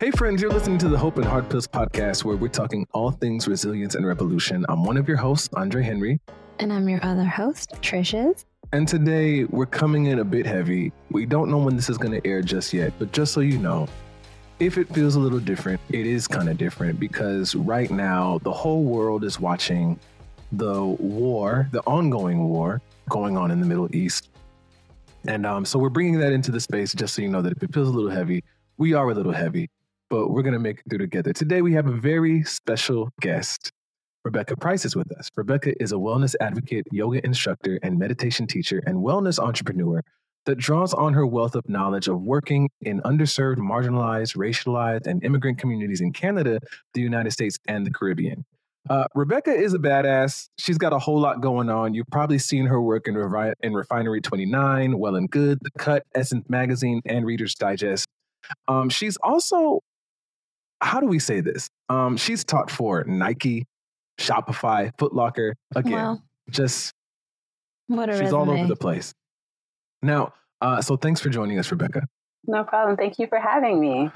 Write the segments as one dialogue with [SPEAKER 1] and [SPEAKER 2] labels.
[SPEAKER 1] Hey, friends, you're listening to the Hope and Hard Pills podcast, where we're talking all things resilience and revolution. I'm one of your hosts, Andre Henry.
[SPEAKER 2] And I'm your other host, Trishes.
[SPEAKER 1] And today we're coming in a bit heavy. We don't know when this is going to air just yet, but just so you know, if it feels a little different, it is kind of different because right now the whole world is watching the war, the ongoing war going on in the Middle East. And um, so we're bringing that into the space just so you know that if it feels a little heavy, we are a little heavy but we're going to make it through together. Today, we have a very special guest. Rebeckah Price is with us. Rebeckah is a wellness advocate, yoga instructor, and meditation teacher, and wellness entrepreneur that draws on her wealth of knowledge of working in underserved, marginalized, racialized, and immigrant communities in Canada, the United States, and the Caribbean. Uh, Rebeckah is a badass. She's got a whole lot going on. You've probably seen her work in, Revi- in Refinery 29, Well and Good, The Cut, Essence Magazine, and Reader's Digest. Um, she's also how do we say this? Um, she's taught for Nike, Shopify, Footlocker. Again, wow. just
[SPEAKER 2] what a
[SPEAKER 1] she's
[SPEAKER 2] resume.
[SPEAKER 1] all over the place. Now, uh, so thanks for joining us, Rebeckah.
[SPEAKER 3] No problem. Thank you for having me.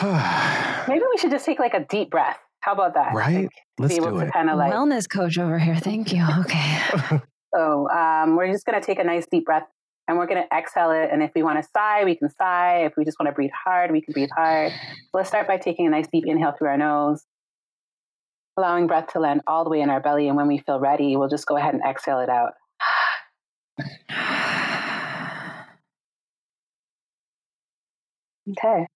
[SPEAKER 3] Maybe we should just take like a deep breath. How about that?
[SPEAKER 1] Right.
[SPEAKER 3] Like,
[SPEAKER 1] Let's do it.
[SPEAKER 3] Kind of like
[SPEAKER 2] wellness coach over here. Thank you. Okay.
[SPEAKER 3] so um, we're just going to take a nice deep breath and we're going to exhale it. And if we want to sigh, we can sigh. If we just want to breathe hard, we can breathe hard. So let's start by taking a nice deep inhale through our nose, allowing breath to land all the way in our belly. And when we feel ready, we'll just go ahead and exhale it out. okay.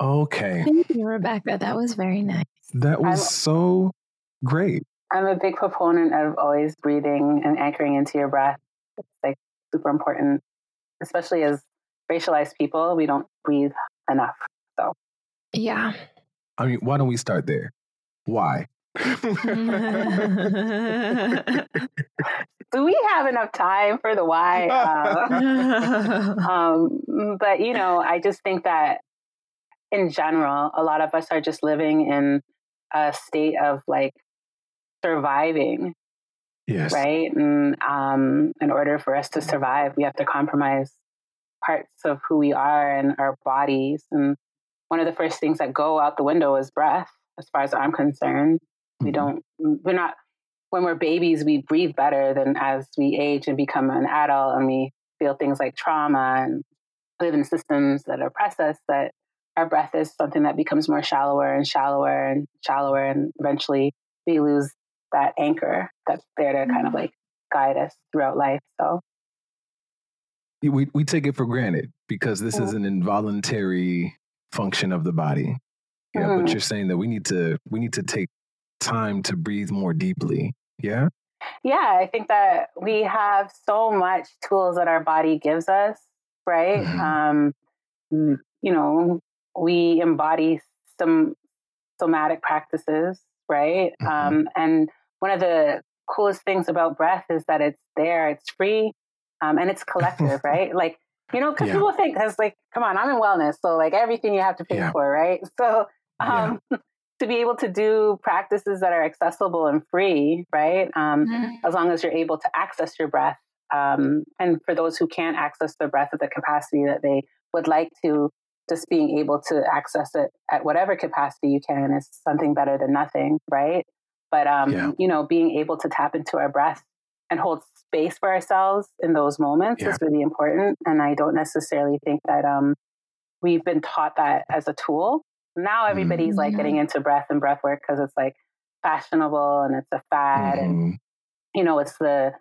[SPEAKER 1] Okay.
[SPEAKER 2] Thank you, Rebeckah. That was very nice.
[SPEAKER 1] That was I'm, so great.
[SPEAKER 3] I'm a big proponent of always breathing and anchoring into your breath. It's like super important, especially as racialized people. We don't breathe enough. So,
[SPEAKER 2] yeah.
[SPEAKER 1] I mean, why don't we start there? Why?
[SPEAKER 3] Do we have enough time for the why? Uh, um, but you know, I just think that in general, a lot of us are just living in a state of like surviving
[SPEAKER 1] Yes.
[SPEAKER 3] Right. And um, in order for us to survive, we have to compromise parts of who we are and our bodies. And one of the first things that go out the window is breath, as far as I'm concerned. Mm-hmm. We don't, we're not, when we're babies, we breathe better than as we age and become an adult and we feel things like trauma and live in systems that oppress us, that our breath is something that becomes more shallower and shallower and shallower. And eventually we lose that anchor that's there to kind of mm-hmm. like guide us throughout life. So
[SPEAKER 1] we we take it for granted because this is an involuntary function of the body. Yeah, mm-hmm. but you're saying that we need to we need to take time to breathe more deeply. Yeah?
[SPEAKER 3] Yeah, I think that we have so much tools that our body gives us, right? Mm-hmm. Um, you know, we embody some somatic practices, right? Mm-hmm. Um, and one of the coolest things about breath is that it's there, it's free, um, and it's collective, right? Like, you know, because yeah. people think, because like, come on, I'm in wellness, so like everything you have to pay yeah. for, right? So, um, yeah. to be able to do practices that are accessible and free, right? Um, mm-hmm. As long as you're able to access your breath. Um, and for those who can't access their breath at the capacity that they would like to, just being able to access it at whatever capacity you can is something better than nothing, right? But, um, yeah. you know, being able to tap into our breath and hold space for ourselves in those moments yeah. is really important. And I don't necessarily think that um, we've been taught that as a tool. Now everybody's mm-hmm. like getting into breath and breath work because it's like fashionable and it's a fad mm-hmm. and you know it's the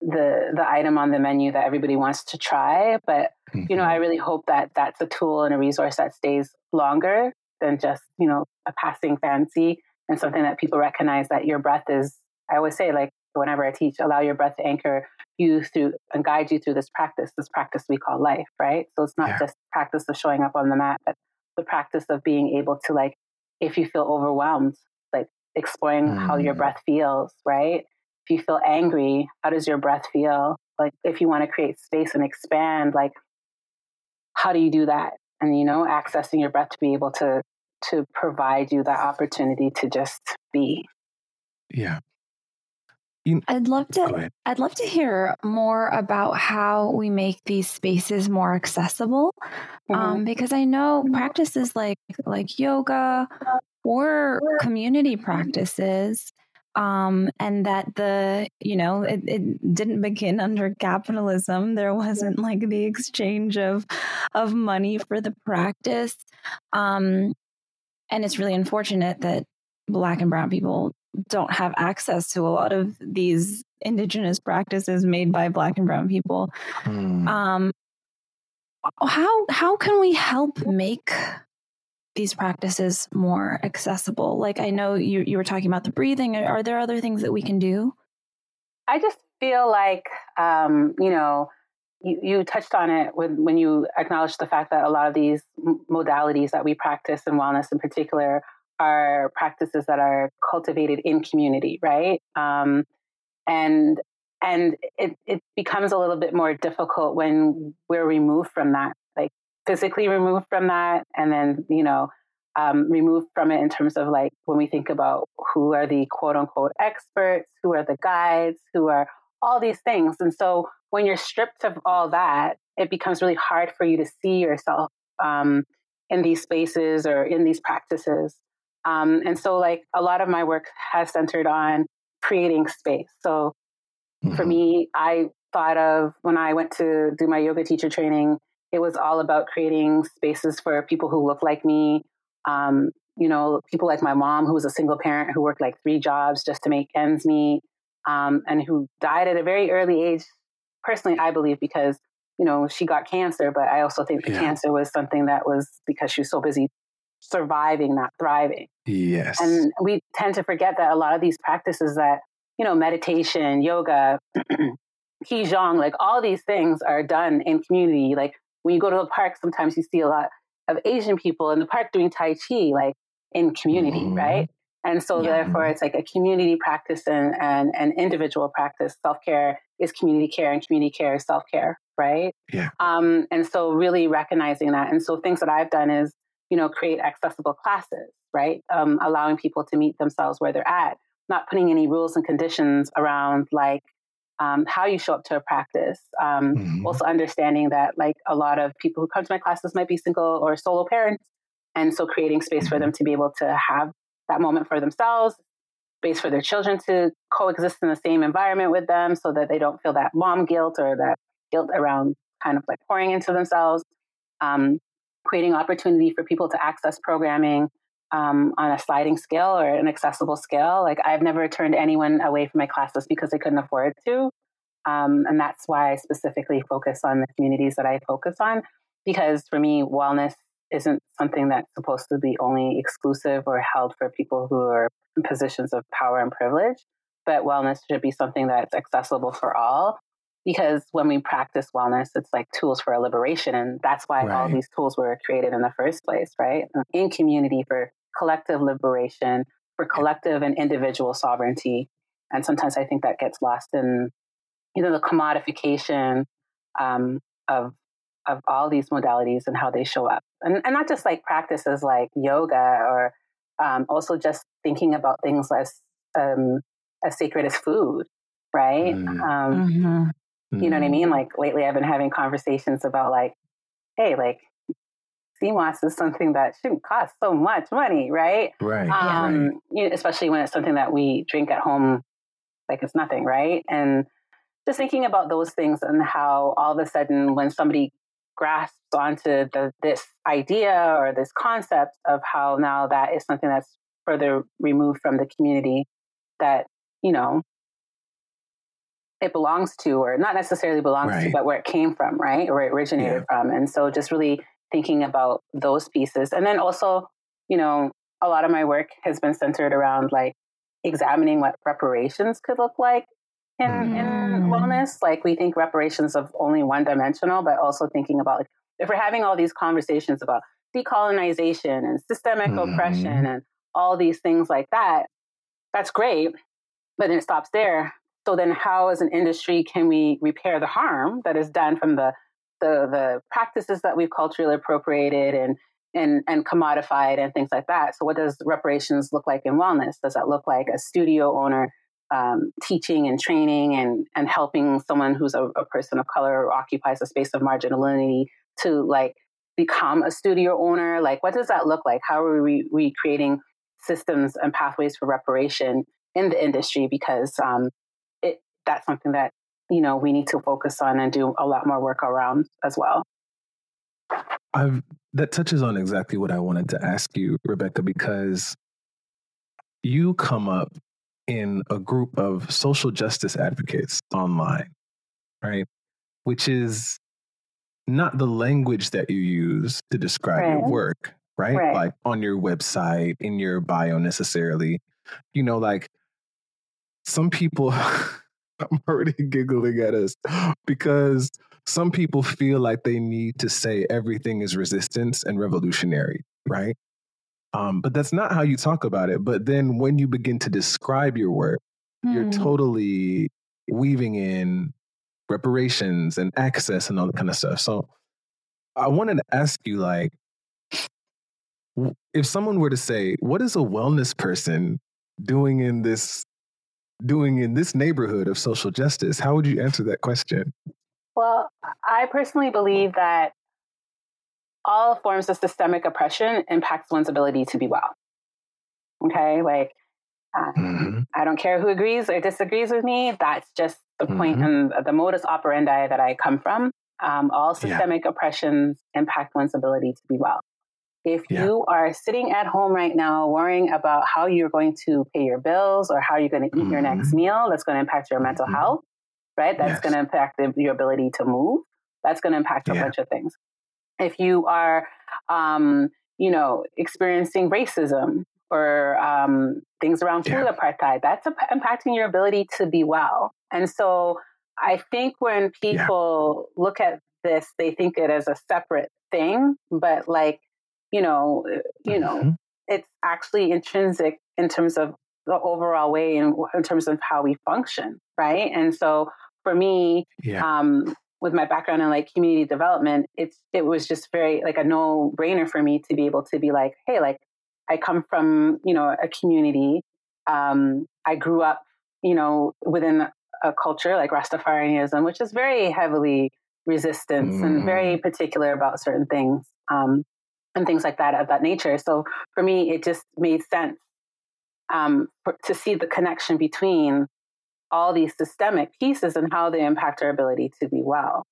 [SPEAKER 3] the the item on the menu that everybody wants to try but mm-hmm. you know i mm-hmm. really hope that that's a tool and a resource that stays longer than just you know a passing fancy and something that people recognize that your breath is i always say like whenever i teach allow your breath to anchor you through and guide you through this practice this practice we call life right so it's not yeah. just practice of showing up on the mat but the practice of being able to like if you feel overwhelmed like exploring mm. how your mm. breath feels right if you feel angry how does your breath feel like if you want to create space and expand like how do you do that and you know accessing your breath to be able to to provide you that opportunity to just be.
[SPEAKER 1] Yeah. You,
[SPEAKER 2] I'd love to. I'd love to hear more about how we make these spaces more accessible.
[SPEAKER 3] Mhm.
[SPEAKER 2] Um, because I know practices like like yoga or community practices um, and that the you know it, it didn't begin under capitalism there wasn't like the exchange of of money for the practice um, and it's really unfortunate that black and brown people don't have access to a lot of these indigenous practices made by black and brown people
[SPEAKER 1] Hmm.
[SPEAKER 2] um, how how can we help make these practices more accessible? Like I know you you were talking about the breathing. Are, are there other things that we can do?
[SPEAKER 3] I just feel like, um, you know, you, you touched on it when, when you acknowledged the fact that a lot of these modalities that we practice in wellness in particular are practices that are cultivated in community, right? Um, and and it, it becomes a little bit more difficult when we're removed from that, like physically removed from that, and then, you know, um, removed from it in terms of like when we think about who are the quote unquote experts, who are the guides, who are all these things. And so when you're stripped of all that, it becomes really hard for you to see yourself um, in these spaces or in these practices. Um, and so, like, a lot of my work has centered on creating space. So for
[SPEAKER 1] Mhm.
[SPEAKER 3] me, I thought of when I went to do my yoga teacher training, it was all about creating spaces for people who look like me. Um, you know, people like my mom, who was a single parent who worked like three jobs just to make ends meet, um, and who died at a very early age. Personally, I believe because you know she got cancer, but I also think the
[SPEAKER 1] Yeah.
[SPEAKER 3] cancer was something that was because she was so busy surviving, not thriving.
[SPEAKER 1] Yes.
[SPEAKER 3] And we tend to forget that a lot of these practices that, you know, meditation, yoga, Qigong, like all these things are done in community. Like when you go to the park, sometimes you see a lot of Asian people in the park doing Tai Chi, like in community,
[SPEAKER 1] Mhm.
[SPEAKER 3] right? And so
[SPEAKER 2] Yeah.
[SPEAKER 3] therefore it's like a community practice and, and an individual practice. Self-care is community care and community care is self-care, right?
[SPEAKER 1] Yeah.
[SPEAKER 3] Um, and so really recognizing that. And so things that I've done is, you know, create accessible classes, right? Um, allowing people to meet themselves where they're at, not putting any rules and conditions around like um, how you show up to a practice. Um,
[SPEAKER 1] Mhm.
[SPEAKER 3] Also understanding that like a lot of people who come to my classes might be single or solo parents. And so creating space for
[SPEAKER 1] Mhm.
[SPEAKER 3] them to be able to have that moment for themselves, space for their children to coexist in the same environment with them so that they don't feel that mom guilt or that guilt around kind of like pouring into themselves. Um, creating opportunity for people to access programming um, on a sliding scale or an accessible scale. Like I've never turned anyone away from my classes because they couldn't afford to. Um, and that's why I specifically focus on the communities that I focus on. Because for me, wellness isn't something that's supposed to be only exclusive or held for people who are positions of power and privilege, but wellness should be something that's accessible for all. Because when we practice wellness, it's like tools for a liberation. And that's why all these tools were created in the first place, right? In community for collective liberation, for collective and individual sovereignty. And sometimes I think that gets lost in, you know, the commodification um, of of all these modalities and how they show up, and, and not just like practices like yoga, or um, also just thinking about things as um, as sacred as food, right?
[SPEAKER 1] Mm.
[SPEAKER 3] Um,
[SPEAKER 2] Mm-hmm.
[SPEAKER 3] you know what I
[SPEAKER 1] Mhm.
[SPEAKER 3] mean? Like lately, I've been having conversations about like, hey, like sea moss is something that shouldn't cost so much money, right?
[SPEAKER 1] Right.
[SPEAKER 3] um,
[SPEAKER 1] right.
[SPEAKER 3] you know, especially when it's something that we drink at home, like it's nothing, right? And just thinking about those things and how all of a sudden, when somebody grasps onto the, this idea or this concept of how now that is something that's further removed from the community that you know it belongs to, or not necessarily belongs to, but where it came from, right, or where it originated from, and so just really thinking about those pieces, and then also, you know, a lot of my work has been centered around like examining what reparations could look like in, in
[SPEAKER 2] Mm.
[SPEAKER 3] wellness. Like we think reparations of only one dimensional, but also thinking about like if we're having all these conversations about decolonization and systemic
[SPEAKER 1] Mhm.
[SPEAKER 3] oppression and all these things like that, that's great, but then it stops there. So then how as an industry can we repair the harm that is done from the the, the practices that we've culturally appropriated and and and commodified and things like that. So what does reparations look like in wellness? Does that look like a studio owner um, teaching and training and and helping someone who's a, a person of color or occupies a space of marginality to like become a studio owner. Like what does that look like? How are we recreating systems and pathways for reparation in the industry? Because um, it that's something that you know we need to focus on and do a lot more work around as well.
[SPEAKER 1] I've, that touches on exactly what I wanted to ask you, Rebeckah, because you come up in a group of social justice advocates online, right? Which is not the language that you use to describe right. your work, right? right? Like on your website, in your bio necessarily. You know, like some people, I'm already giggling at us because some people feel like they need to say everything is resistance and revolutionary, right? Um, but that's not how you talk about it. But then when you begin to describe your work, mm. you're hmm. totally weaving in reparations and access and all that kind of stuff. So I wanted to ask you, like, if someone were to say, "What is a wellness person doing in this doing in this neighborhood of social justice?" How would you answer that question?
[SPEAKER 3] Well, I personally believe that all forms of systemic oppression impacts one's ability to be well. Okay, like uh, mm-hmm. I don't care who agrees or disagrees with me. That's just the mm-hmm. point and the modus operandi that I come from. Um, all systemic yeah. oppressions impact one's ability to be well. If yeah. you are sitting at home right now worrying about how you're going to pay your bills or how you're going to eat mm-hmm. your next mm-hmm. meal, that's going to impact your mental mm-hmm. health, right? That's yes. going to impact your ability to move. That's going to impact a yeah. bunch of things. If you are, um, you know, experiencing racism or um, things around food yeah. apartheid, that's impacting your ability to be well. And so I think when people yeah. look at this, they think it as a separate thing, but like, you know, uh, you know, mm-hmm. it's actually intrinsic in terms of the overall way and in, in terms of how we function, right? And so for me, yeah. um, with my background in like community development, it's it was just very like a no brainer for me to be able to be like, hey, like I come from you know a community. Um, I grew up, you know, within a culture like Rastafarianism, which is very heavily resistance mm. and very mm. particular about certain things um, and things like that of that nature. So for me, it just made sense um, for, to see the connection between all these systemic pieces and how they impact our ability to be well.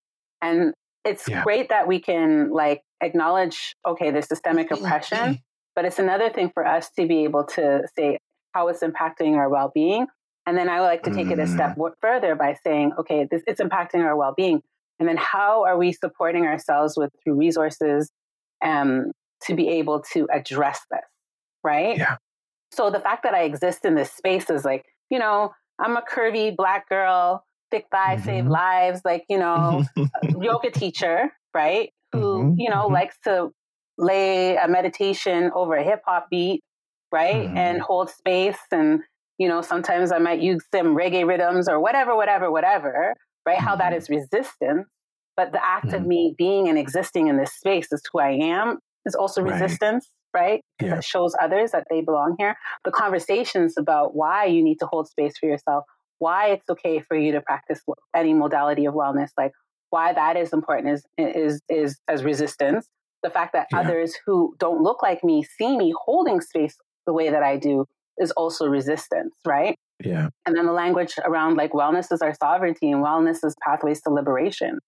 [SPEAKER 3] And it's yeah. great that we can like acknowledge, okay, there's systemic oppression, but it's another thing for us to be able to say how it's impacting our well-being. And then I would like to take mm. it a step mm. further by saying, okay, this it's impacting our well-being. And then how are we supporting ourselves with through resources um, to be able to address this, right?
[SPEAKER 1] Yeah.
[SPEAKER 3] So the fact that I exist in this space is like, you know, I'm a curvy black girl, thick thigh, mm-hmm. save lives, like, you know, yoga teacher, right? Who, mm-hmm. you know, mm-hmm. likes to lay a meditation over a hip hop beat, right? And mm-hmm. hold space. And, you know, sometimes I might use some reggae rhythms or whatever, whatever, whatever, right? How that mm-hmm. is resistance. But the act of mm. me being and existing in this space is who I am is also resistance right? Yeah. That shows others that they belong here. The conversations about why you need to hold space for yourself, why it's okay for you to practice any modality of wellness, like why that is important is is is as resistance. The fact that yeah. others who don't look like me see me holding space the way that I do is also resistance, right?
[SPEAKER 1] Yeah.
[SPEAKER 3] And then the language around like wellness is our sovereignty and wellness is pathways to liberation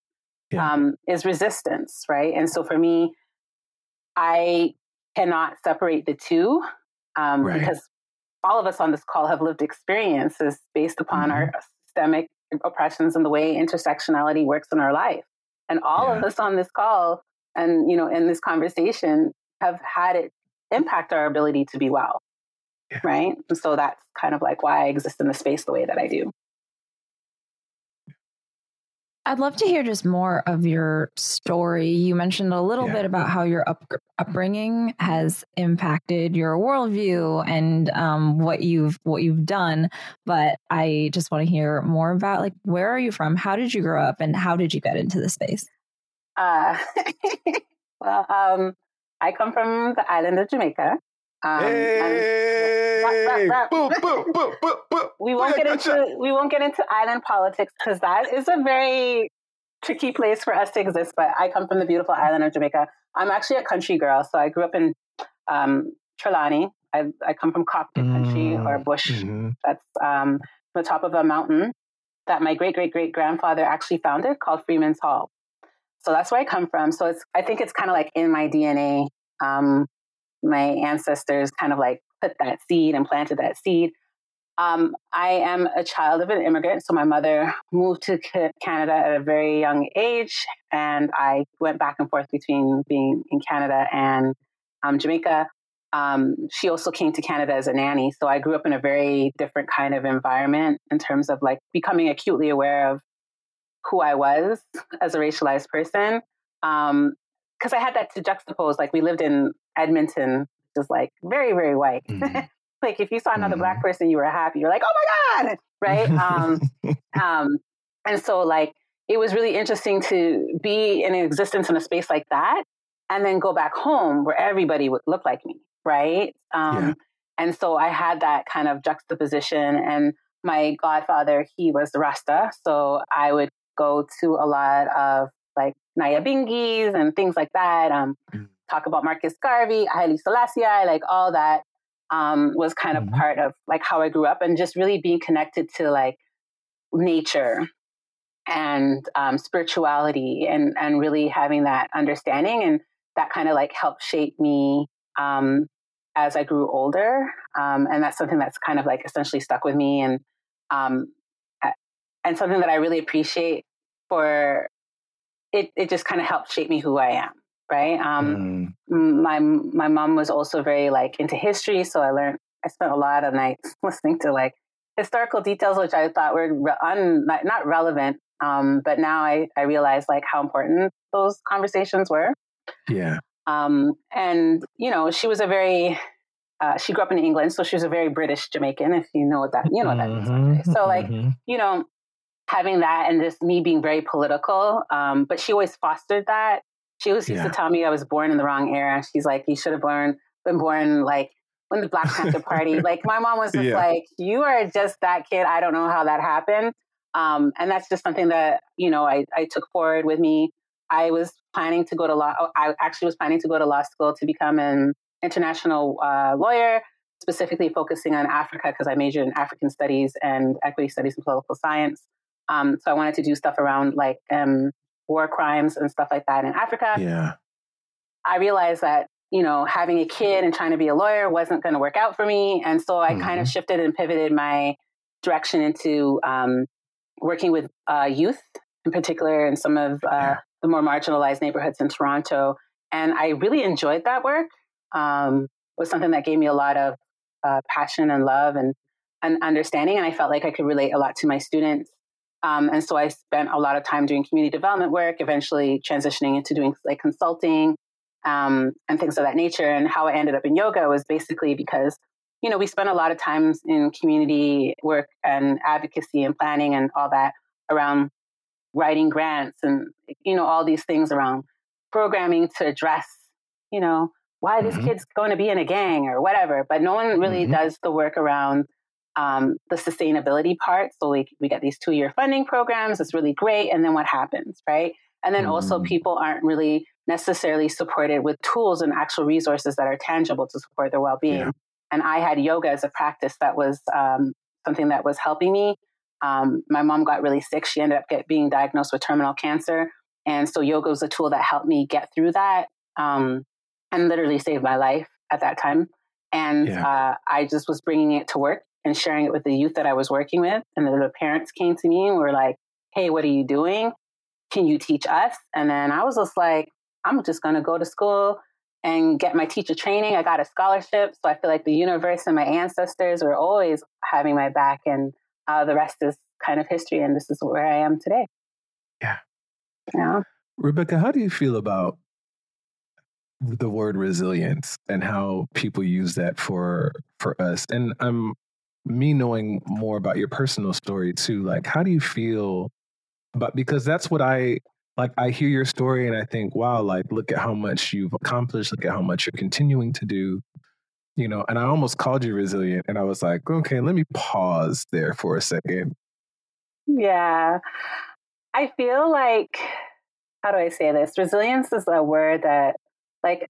[SPEAKER 3] yeah. um, is resistance, right? And so for me, I cannot separate the two um, right. because all of us on this call have lived experiences based upon mm-hmm. our systemic oppressions and the way intersectionality works in our life. And all yeah. of us on this call and you know in this conversation have had it impact our ability to be well. Yeah. Right. And so that's kind of like why I exist in the space the way that I do.
[SPEAKER 2] I'd love to hear just more of your story. You mentioned a little yeah. bit about how your up, upbringing has impacted your worldview and um, what you've what you've done. But I just want to hear more about like where are you from? How did you grow up, and how did you get into the space? Uh,
[SPEAKER 3] well, um, I come from the island of Jamaica. Um,
[SPEAKER 1] hey!
[SPEAKER 3] we won't get into we won't get into island politics because that is a very tricky place for us to exist. But I come from the beautiful island of Jamaica. I'm actually a country girl, so I grew up in um, Trelawny. I, I come from Cockpit mm, country or bush. Mm-hmm. That's um, the top of a mountain that my great great great grandfather actually founded called Freeman's Hall. So that's where I come from. So it's I think it's kind of like in my DNA. Um, my ancestors kind of like put that seed and planted that seed. Um, I am a child of an immigrant, so my mother moved to Canada at a very young age, and I went back and forth between being in Canada and um, Jamaica. Um, she also came to Canada as a nanny, so I grew up in a very different kind of environment in terms of like becoming acutely aware of who I was as a racialized person. Because um, I had that to juxtapose. Like we lived in Edmonton, just like very, very white. Mm-hmm. like if you saw another mm-hmm. black person, you were happy. You're like, oh my God. Right. um, um, and so like it was really interesting to be in existence in a space like that and then go back home where everybody would look like me. Right. Um, yeah. And so I had that kind of juxtaposition. And my godfather, he was Rasta. So I would go to a lot of like Nyabingis and things like that. Um, mm talk about Marcus Garvey, Haile Selassie, like all that um, was kind of mm-hmm. part of like how I grew up and just really being connected to like nature and um, spirituality and and really having that understanding and that kind of like helped shape me um, as I grew older um, and that's something that's kind of like essentially stuck with me and um, and something that I really appreciate for it it just kind of helped shape me who I am right? Um, mm. My my mom was also very like into history, so I learned. I spent a lot of nights listening to like historical details, which I thought were re- un, not, relevant. Um, but now I I realize like how important those conversations were.
[SPEAKER 1] Yeah.
[SPEAKER 3] Um, and you know, she was a very uh, she grew up in England, so she was a very British Jamaican, if you know what that you know what that mm-hmm. means. So like, mm-hmm. you know, having that and just me being very political, um, but she always fostered that she was used yeah. to tell me I was born in the wrong era. She's like, you should have born been born like when the Black Panther Party. like my mom was just yeah. like, you are just that kid. I don't know how that happened. Um, and that's just something that you know I, I took forward with me. I was planning to go to law. I actually was planning to go to law school to become an international uh, lawyer, specifically focusing on Africa because I majored in African studies and equity studies and political science. Um, so I wanted to do stuff around like um, war crimes and stuff like that in Africa.
[SPEAKER 1] Yeah.
[SPEAKER 3] I realized that, you know, having a kid and trying to be a lawyer wasn't going to work out for me. And so I mm-hmm. kind of shifted and pivoted my direction into um, working with uh, youth in particular in some of uh, yeah. the more marginalized neighborhoods in Toronto. And I really enjoyed that work. Um, was something that gave me a lot of uh, passion and love and, and understanding. And I felt like I could relate a lot to my students. Um, and so I spent a lot of time doing community development work, eventually transitioning into doing like consulting um, and things of that nature. And how I ended up in yoga was basically because, you know, we spent a lot of times in community work and advocacy and planning and all that around writing grants and, you know, all these things around programming to address, you know, why this mm-hmm. kid's going to be in a gang or whatever. But no one really mm-hmm. does the work around um, the sustainability part. So we, we get these two year funding programs. It's really great. And then what happens, right? And then mm-hmm. also people aren't really necessarily supported with tools and actual resources that are tangible to support their well being. Yeah. And I had yoga as a practice that was um, something that was helping me. Um, my mom got really sick. She ended up get, being diagnosed with terminal cancer. And so yoga was a tool that helped me get through that um, and literally saved my life at that time. And yeah. uh, I just was bringing it to work and sharing it with the youth that I was working with. And then the parents came to me and were like, Hey, what are you doing? Can you teach us? And then I was just like, I'm just going to go to school and get my teacher training. I got a scholarship. So I feel like the universe and my ancestors were always having my back. And uh, the rest is kind of history. And this is where I am today.
[SPEAKER 1] Yeah.
[SPEAKER 3] Yeah.
[SPEAKER 1] Rebeckah, how do you feel about the word resilience and how people use that for for us? And I'm me knowing more about your personal story too, like how do you feel about because that's what I like I hear your story and I think, wow, like look at how much you've accomplished, look at how much you're continuing to do. you know, and I almost called you resilient, and I was like, okay, let me pause there for a second.
[SPEAKER 3] Yeah. I feel like, how do I say this? Resilience is a word that, like,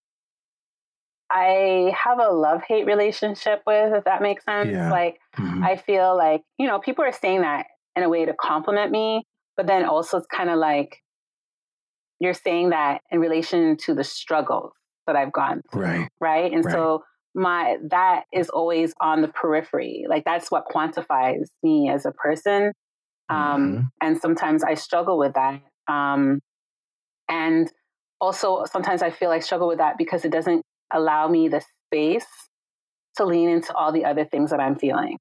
[SPEAKER 3] I have a love hate relationship with, if that makes sense. Yeah. Like, mm-hmm. I feel like, you know, people are saying that in a way to compliment me, but then also it's kind of like you're saying that in relation to the struggles that I've gone through. Right. Right. And right. so my that is always on the periphery. Like that's what quantifies me as a person. Um, mm-hmm. and sometimes I struggle with that. Um, and also sometimes I feel I struggle with that because it doesn't allow me the space to lean into all the other things that I'm feeling.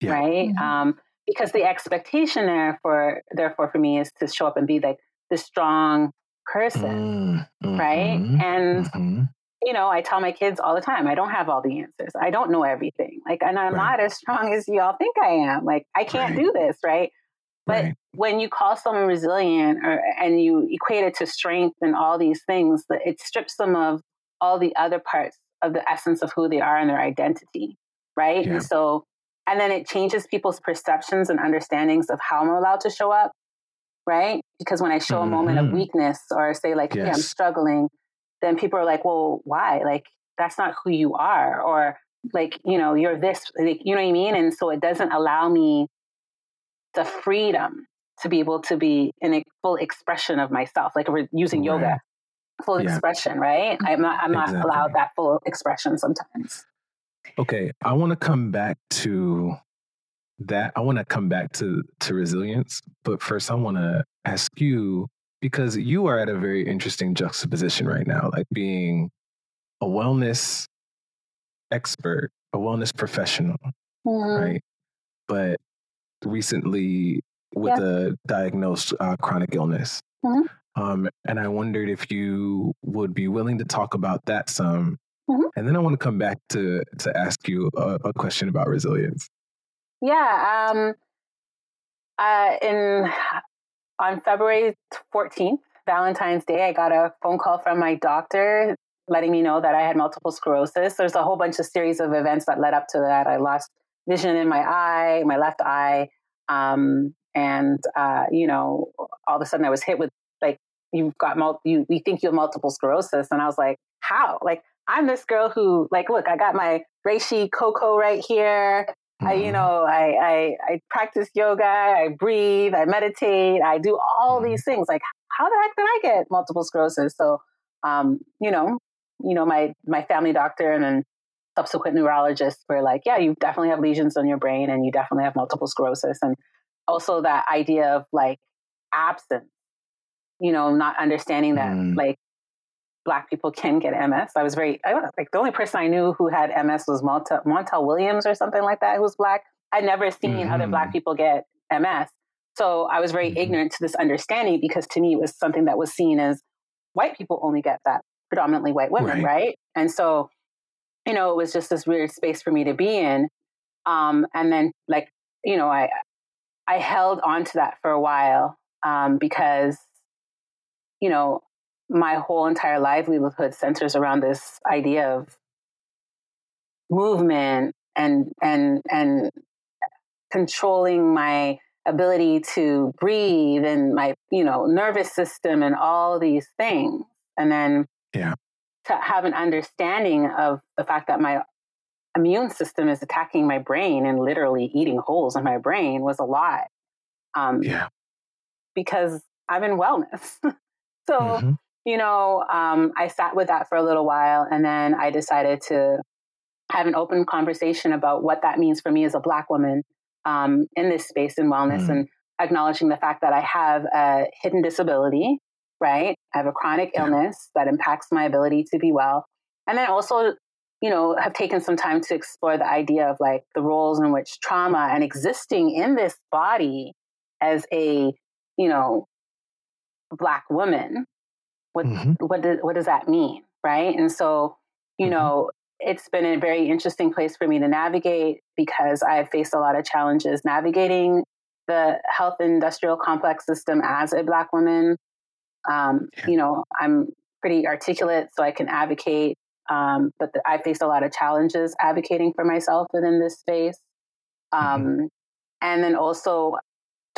[SPEAKER 3] Yeah. Right. Mm-hmm. Um, because the expectation there for therefore for me is to show up and be like the strong person. Mm-hmm. Right. And mm-hmm. you know, I tell my kids all the time, I don't have all the answers. I don't know everything. Like, and I'm right. not as strong as y'all think I am. Like, I can't right. do this, right? But right. when you call someone resilient or and you equate it to strength and all these things, it strips them of all the other parts of the essence of who they are and their identity, right? Yeah. And so, and then it changes people's perceptions and understandings of how I'm allowed to show up, right? Because when I show mm-hmm. a moment of mm-hmm. weakness or say like, yes. "Hey, I'm struggling," then people are like, "Well, why? Like that's not who you are," or like, you know, you're this, like, you know what I mean? And so it doesn't allow me the freedom to be able to be in a full expression of myself, like we're using right. yoga, full yeah. expression, right? I'm not, I'm exactly. not allowed that full expression sometimes.
[SPEAKER 1] Okay, I want to come back to that. I want to come back to to resilience, but first, I want to ask you because you are at a very interesting juxtaposition right now, like being a wellness expert, a wellness professional, mm-hmm. right? But recently with yeah. a diagnosed uh, chronic illness. Mm-hmm. Um, and I wondered if you would be willing to talk about that some. Mm-hmm. And then I want to come back to to ask you a, a question about resilience.
[SPEAKER 3] Yeah. Um, uh, in on February 14th, Valentine's Day, I got a phone call from my doctor letting me know that I had multiple sclerosis. There's a whole bunch of series of events that led up to that. I lost vision in my eye, my left eye. Um, and, uh, you know, all of a sudden I was hit with you've got, mul- you, we think you have multiple sclerosis. And I was like, how? Like, I'm this girl who, like, look, I got my reishi cocoa right here. Mm-hmm. I, you mm-hmm. know, I, I, I practice yoga, I breathe, I meditate, I do all mm-hmm. these things. Like, how the heck did I get multiple sclerosis? So, um, you know, you know, my, my family doctor and then subsequent neurologists were like, yeah, you definitely have lesions on your brain and you definitely have multiple sclerosis. And also that idea of like absence, you know, not understanding that mm. like black people can get MS. I was very, I, like the only person I knew who had MS was Montel, Montel Williams or something like that, who was black. I'd never seen mm-hmm. other black mm-hmm. people get MS. So I was very mm-hmm. ignorant to this understanding because to me it was something that was seen as white people only get that, predominantly white women, right? right? And so you know, it was just this weird space for me to be in. Um, and then like, you know, I, I held on to that for a while um, because, you know, my whole entire livelihood centers around this idea of movement and and and controlling my ability to breathe and my you know nervous system and all these things and then
[SPEAKER 1] yeah
[SPEAKER 3] to have an understanding of the fact that my immune system is attacking my brain and literally eating holes in my brain was a lot.
[SPEAKER 1] Um, yeah.
[SPEAKER 3] Because I'm in wellness. so, mm-hmm. you know, um, I sat with that for a little while and then I decided to have an open conversation about what that means for me as a Black woman um, in this space in wellness mm-hmm. and acknowledging the fact that I have a hidden disability right? I have a chronic illness that impacts my ability to be well. And then also, you know, have taken some time to explore the idea of like the roles in which trauma and existing in this body as a, you know, black woman, what mm-hmm. what does what does that mean? Right. And so, you mm-hmm. know, it's been a very interesting place for me to navigate because I've faced a lot of challenges navigating the health industrial complex system as a black woman um, yeah. You know, I'm pretty articulate, so I can advocate Um, but the, I faced a lot of challenges advocating for myself within this space. Mm-hmm. Um, mm-hmm. And then also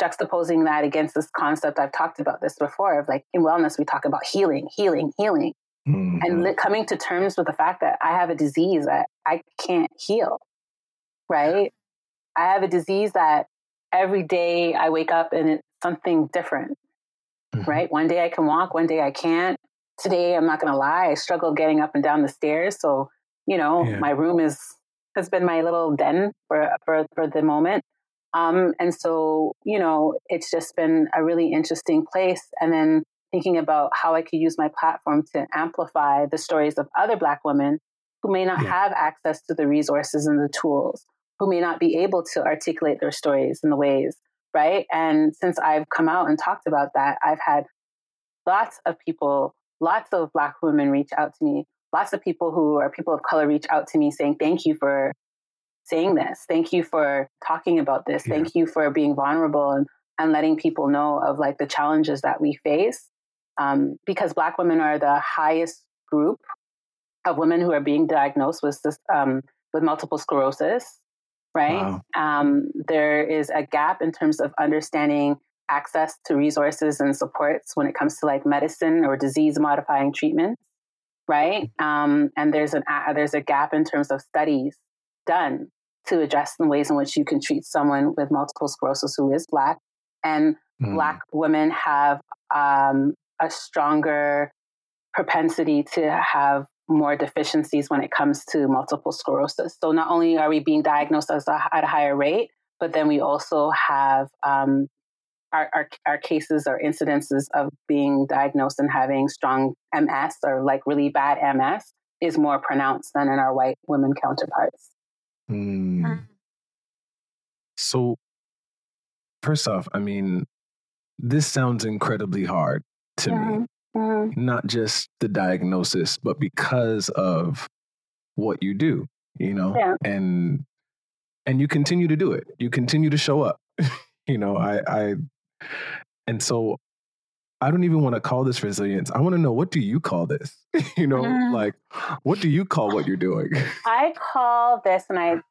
[SPEAKER 3] juxtaposing that against this concept, I've talked about this before of like in wellness, we talk about healing, healing, healing. Mm-hmm. And li- coming to terms with the fact that I have a disease that I can't heal, right? I have a disease that every day I wake up and it's something different, mm-hmm. right? One day I can walk, one day I can't. Today, I'm not going to lie, I struggle getting up and down the stairs. So, you know, yeah. my room is has been my little den for for for the moment. Um, and so, you know, it's just been a really interesting place. And then thinking about how I could use my platform to amplify the stories of other Black women who may not yeah. have access to the resources and the tools who may not be able to articulate their stories in the ways, right? And since I've come out and talked about that, I've had lots of people, lots of Black women reach out to me, lots of people who are people of color reach out to me saying, thank you for saying this. Thank you for talking about this. Yeah. Thank you for being vulnerable and, and letting people know of like the challenges that we face. Um, because Black women are the highest group of women who are being diagnosed with this, um, with multiple sclerosis right? Wow. Um, there is a gap in terms of understanding access to resources and supports when it comes to like medicine or disease modifying treatments, right? Um, and there's an uh, there's a gap in terms of studies done to address the ways in which you can treat someone with multiple sclerosis who is black, and mm. black women have um, a stronger propensity to have more deficiencies when it comes to multiple sclerosis. So not only are we being diagnosed as a, at a higher rate, but then we also have um, our, our, our cases or incidences of being diagnosed and having strong MS or like really bad MS is more pronounced than in our white women counterparts. Mm.
[SPEAKER 1] So, first off, I mean, this sounds incredibly hard to mm-hmm. me mm-hmm. not just the diagnosis, but because of what you do, you know, yeah. and and you continue to do it. You continue to show up. you know, I I and so I don't even want to call this resilience. I want to know what do you call this? you know, mm. like what do you call what you're doing?
[SPEAKER 3] I call this, and I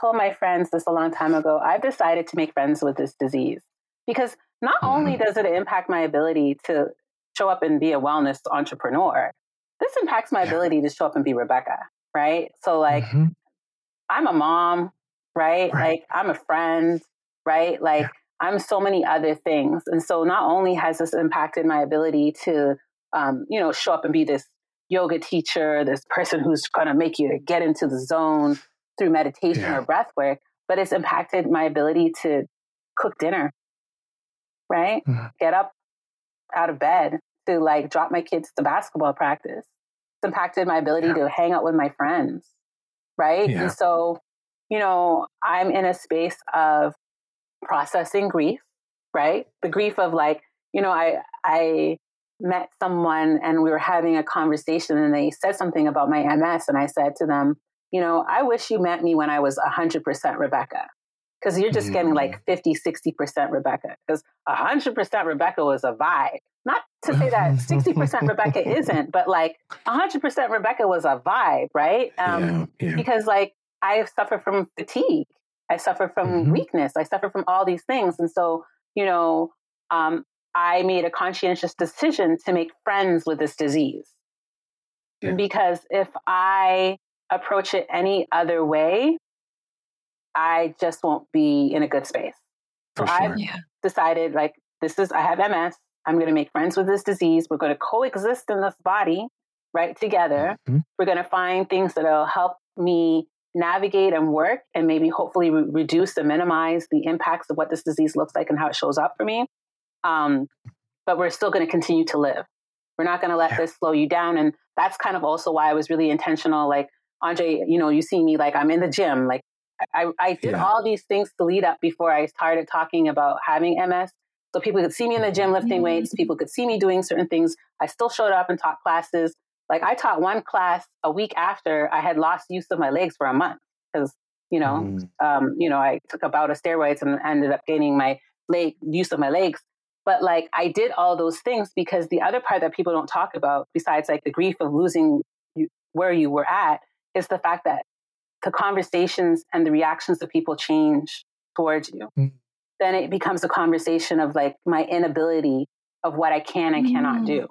[SPEAKER 3] told my friends this a long time ago. I've decided to make friends with this disease because not mm. only mm-hmm. does it impact my ability to show up and be a wellness entrepreneur, this impacts my yeah. ability to show up and be Rebeckah, right? So, like, mm-hmm. I'm a mom, right? right? Like, I'm a friend, right? Like, yeah. I'm so many other things. And so, not only has this impacted my ability to, um, you know, show up and be this yoga teacher, this person who's going to make you get into the zone through meditation yeah. or breath work, but it's impacted my ability to cook dinner, right? Mm-hmm. Get up out of bed to like drop my kids to basketball practice. It's impacted my ability yeah. to hang out with my friends. Right. Yeah. And so, you know, I'm in a space of processing grief, right? The grief of like, you know, I, I met someone and we were having a conversation and they said something about my MS. And I said to them, you know, I wish you met me when I was 100% Rebeckah because you're just mm. getting like 50, 60% Rebeckah because 100% Rebeckah was a vibe. Not to say that 60% Rebeckah isn't, but like 100% Rebeckah was a vibe, right? Um, yeah, yeah. Because like I suffer from fatigue, I suffer from mm-hmm. weakness, I suffer from all these things. And so, you know, um, I made a conscientious decision to make friends with this disease. Yeah. Because if I approach it any other way, I just won't be in a good space. So sure. I've yeah. decided like this is I have MS. I'm going to make friends with this disease. We're going to coexist in this body, right together. Mm-hmm. We're going to find things that'll help me navigate and work and maybe hopefully re- reduce and minimize the impacts of what this disease looks like and how it shows up for me. Um, but we're still going to continue to live. We're not going to let yeah. this slow you down. And that's kind of also why I was really intentional. Like, Andre, you know, you see me like I'm in the gym, like I, I did yeah. all these things to lead up before I started talking about having MS. So people could see me in the gym lifting mm-hmm. weights. People could see me doing certain things. I still showed up and taught classes. Like I taught one class a week after I had lost use of my legs for a month because you know, mm. um, you know, I took a bout of steroids and ended up gaining my leg use of my legs. But like I did all those things because the other part that people don't talk about, besides like the grief of losing where you were at is the fact that the conversations and the reactions of people change towards you. Mm-hmm. Then it becomes a conversation of like my inability of what I can and cannot mm-hmm. do.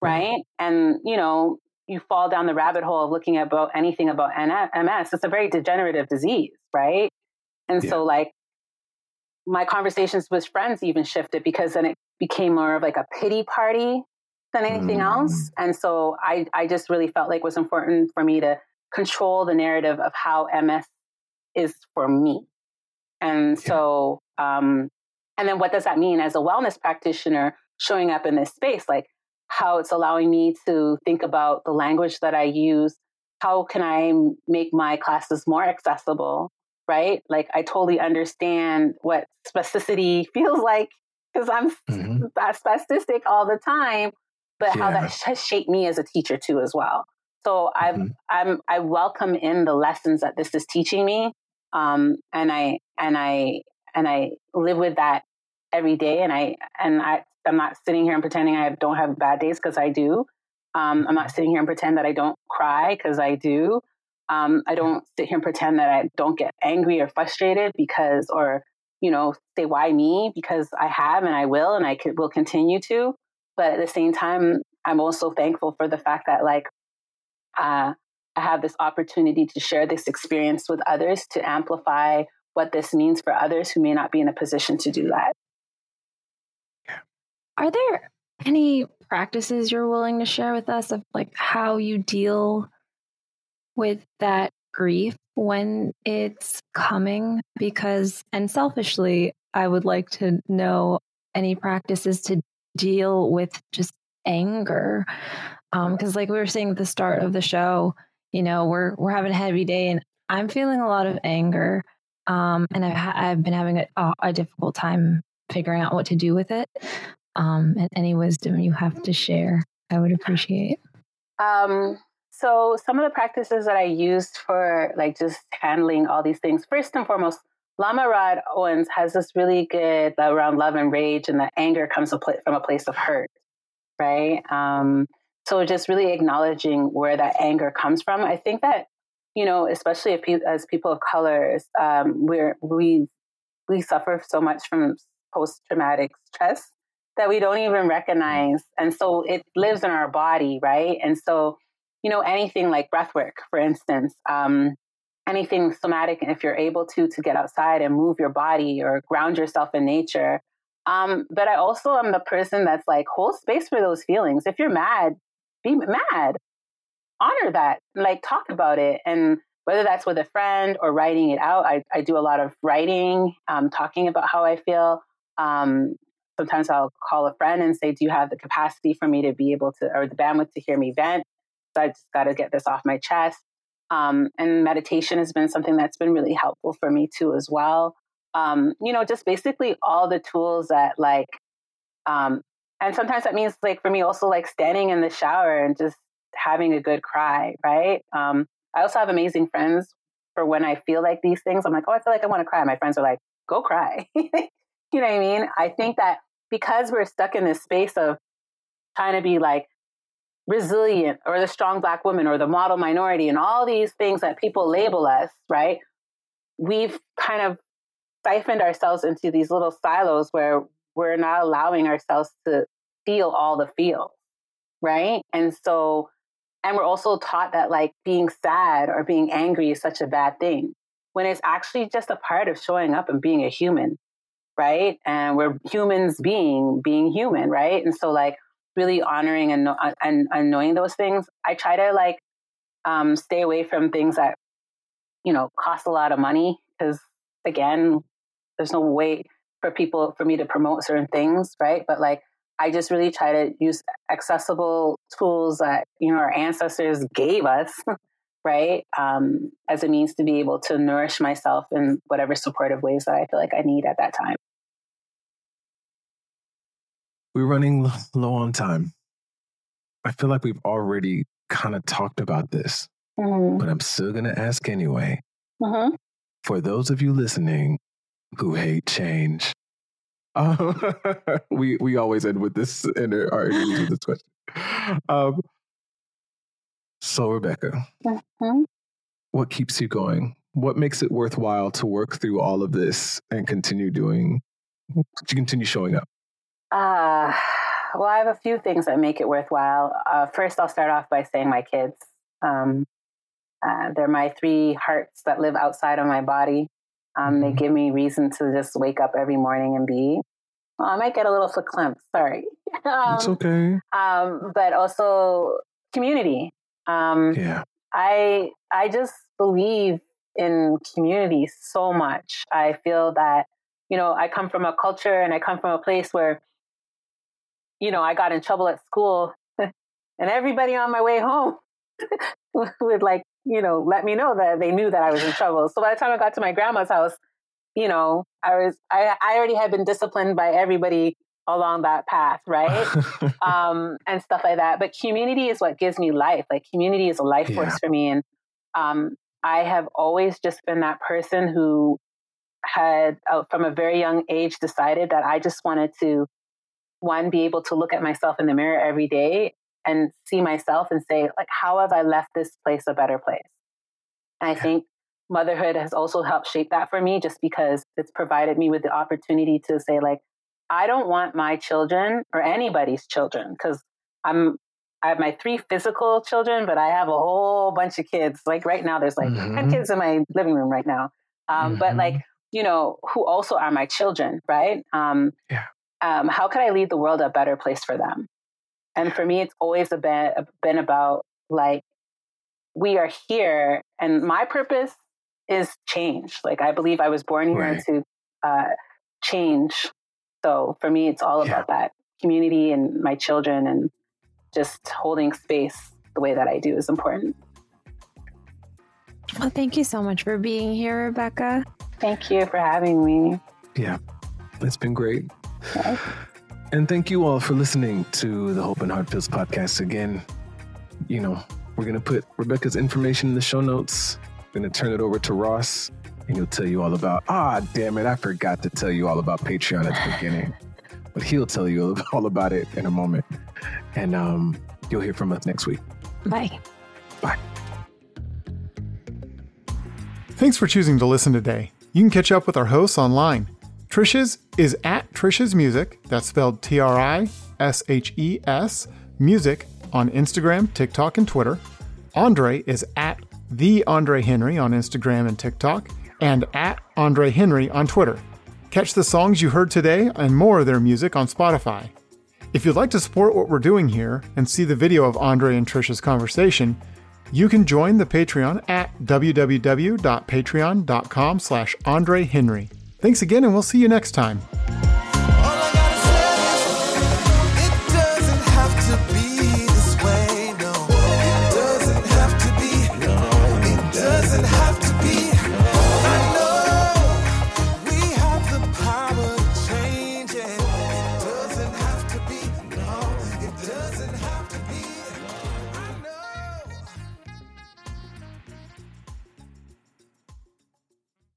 [SPEAKER 3] Right. And, you know, you fall down the rabbit hole of looking at about anything about MS. It's a very degenerative disease. Right. And yeah. so, like, my conversations with friends even shifted because then it became more of like a pity party than anything mm. else. And so I, I just really felt like it was important for me to control the narrative of how MS is for me. And so, um, and then what does that mean as a wellness practitioner showing up in this space? Like how it's allowing me to think about the language that I use. How can I make my classes more accessible? Right? Like I totally understand what spasticity feels like because I'm mm-hmm. spastic all the time, but yeah. how that has shaped me as a teacher too as well. So i mm-hmm. I'm I welcome in the lessons that this is teaching me, um, and I and I and I live with that every day. And I and I I'm not sitting here and pretending I don't have bad days because I do. Um, I'm not sitting here and pretend that I don't cry because I do. Um, I don't sit here and pretend that I don't get angry or frustrated because, or you know, say why me because I have and I will and I will continue to. But at the same time, I'm also thankful for the fact that like uh, I have this opportunity to share this experience with others to amplify what this means for others who may not be in a position to do that.
[SPEAKER 2] Are there any practices you're willing to share with us of like how you deal with that grief when it's coming? Because, and selfishly, I would like to know any practices to deal with just anger because um, like we were saying at the start of the show you know we're we're having a heavy day and i'm feeling a lot of anger um, and I've, ha- I've been having a, a, difficult time figuring out what to do with it um, and any wisdom you have to share i would appreciate
[SPEAKER 3] um, so some of the practices that i used for like just handling all these things first and foremost Lama Rod Owens has this really good around love and rage and that anger comes from a place of hurt right um, so just really acknowledging where that anger comes from. I think that, you know, especially if you, as people of colors, um, we're, we, we suffer so much from post traumatic stress that we don't even recognize. And so it lives in our body, right? And so, you know, anything like breath work, for instance, um, anything somatic, if you're able to, to get outside and move your body or ground yourself in nature. Um, but I also am the person that's like, hold space for those feelings. If you're mad, be mad honor that like talk about it and whether that's with a friend or writing it out i, I do a lot of writing um, talking about how i feel um, sometimes i'll call a friend and say do you have the capacity for me to be able to or the bandwidth to hear me vent? So i just got to get this off my chest. Um, and meditation has been something that's been really helpful for me too as well. Um, you know just basically all the tools that like um, and sometimes that means like for me also like standing in the shower and just having a good cry right? Um, i also have amazing friends for when i feel like these things i'm like oh i feel like i want to cry. My friends are like go cry. You know what i mean? I think that because we're stuck in this space of trying to be like resilient or the strong black woman or the model minority and all these things that people label us right we've kind of siphoned ourselves into these little silos where we're not allowing ourselves to feel all the feels, right? And so, and we're also taught that like being sad or being angry is such a bad thing when it's actually just a part of showing up and being a human, right? And we're humans being being human, right? And so, like, really honoring and and, and knowing those things, I try to like um, stay away from things that you know cost a lot of money because again, there's no way for people for me to promote certain things, right? But like I just really try to use accessible tools that you know our ancestors gave us, right, um, as a means to be able to nourish myself in whatever supportive ways that I feel like I need at that time.
[SPEAKER 1] We're running low on time. I feel like we've already kind of talked about this, mm-hmm. but I'm still going to ask anyway. Mm-hmm. For those of you listening who hate change. We we always end with this in our interviews with this question. Um, So, Rebeckah, mm-hmm. what keeps you going? What makes it worthwhile to work through all of this and continue doing, to continue showing up?
[SPEAKER 3] Uh, well, I have a few things that make it worthwhile. Uh, first, I'll start off by saying my kids. Um, uh, they're my three hearts that live outside of my body. Um, mm-hmm. They give me reason to just wake up every morning and be. Well, I might get a little verklempt. Sorry.
[SPEAKER 1] um, it's okay.
[SPEAKER 3] Um, but also community. Um,
[SPEAKER 1] yeah.
[SPEAKER 3] I I just believe in community so much. I feel that you know I come from a culture and I come from a place where you know I got in trouble at school, and everybody on my way home would like you know, let me know that they knew that I was in trouble. So by the time I got to my grandma's house, you know, I was I, I already had been disciplined by everybody along that path, right? um, and stuff like that. But community is what gives me life. Like community is a life force yeah. for me. And um, I have always just been that person who had, uh, from a very young age, decided that I just wanted to, one, be able to look at myself in the mirror every day and see myself and say, like, how have I left this place a better place? And I think motherhood has also helped shape that for me just because it's provided me with the opportunity to say, like, I don't want my children or anybody's children because I'm I have my three physical children, but I have a whole bunch of kids. Like right now, there's like mm-hmm. 10 kids in my living room right now. Um, mm-hmm. But like, you know, who also are my children, right? Um,
[SPEAKER 1] yeah.
[SPEAKER 3] Um, how could I leave the world a better place for them? And for me, it's always been, been about like, we are here and my purpose is change. Like, I believe I was born here right. to uh, change. So for me, it's all about that community and my children and just holding space the way that I do is important.
[SPEAKER 2] Well, thank you so much for being here, Rebeckah.
[SPEAKER 3] Thank you for having me.
[SPEAKER 1] Yeah, it's been great. Okay. And thank you all for listening to the Hope and Heart Fills podcast again. You know, we're going to put Rebeckah's information in the show notes. We're going to turn it over to Ross, and he'll tell you all about, ah, damn it, I forgot to tell you all about Patreon at the beginning. But he'll tell you all about it in a moment. And um, you'll hear from us next week.
[SPEAKER 2] Bye.
[SPEAKER 1] Bye.
[SPEAKER 4] Thanks for choosing to listen today. You can catch up with our hosts online Trishes is at Trishes Music, that's spelled T R I S H E S, music on Instagram, TikTok, and Twitter. Andre is at The Andre Henry on Instagram and TikTok, and at Andre Henry on Twitter. Catch the songs you heard today and more of their music on Spotify. If you'd like to support what we're doing here and see the video of Andre and Trisha's conversation, you can join the Patreon at www.patreon.com slash Andre Henry. Thanks again, and we'll see you next time.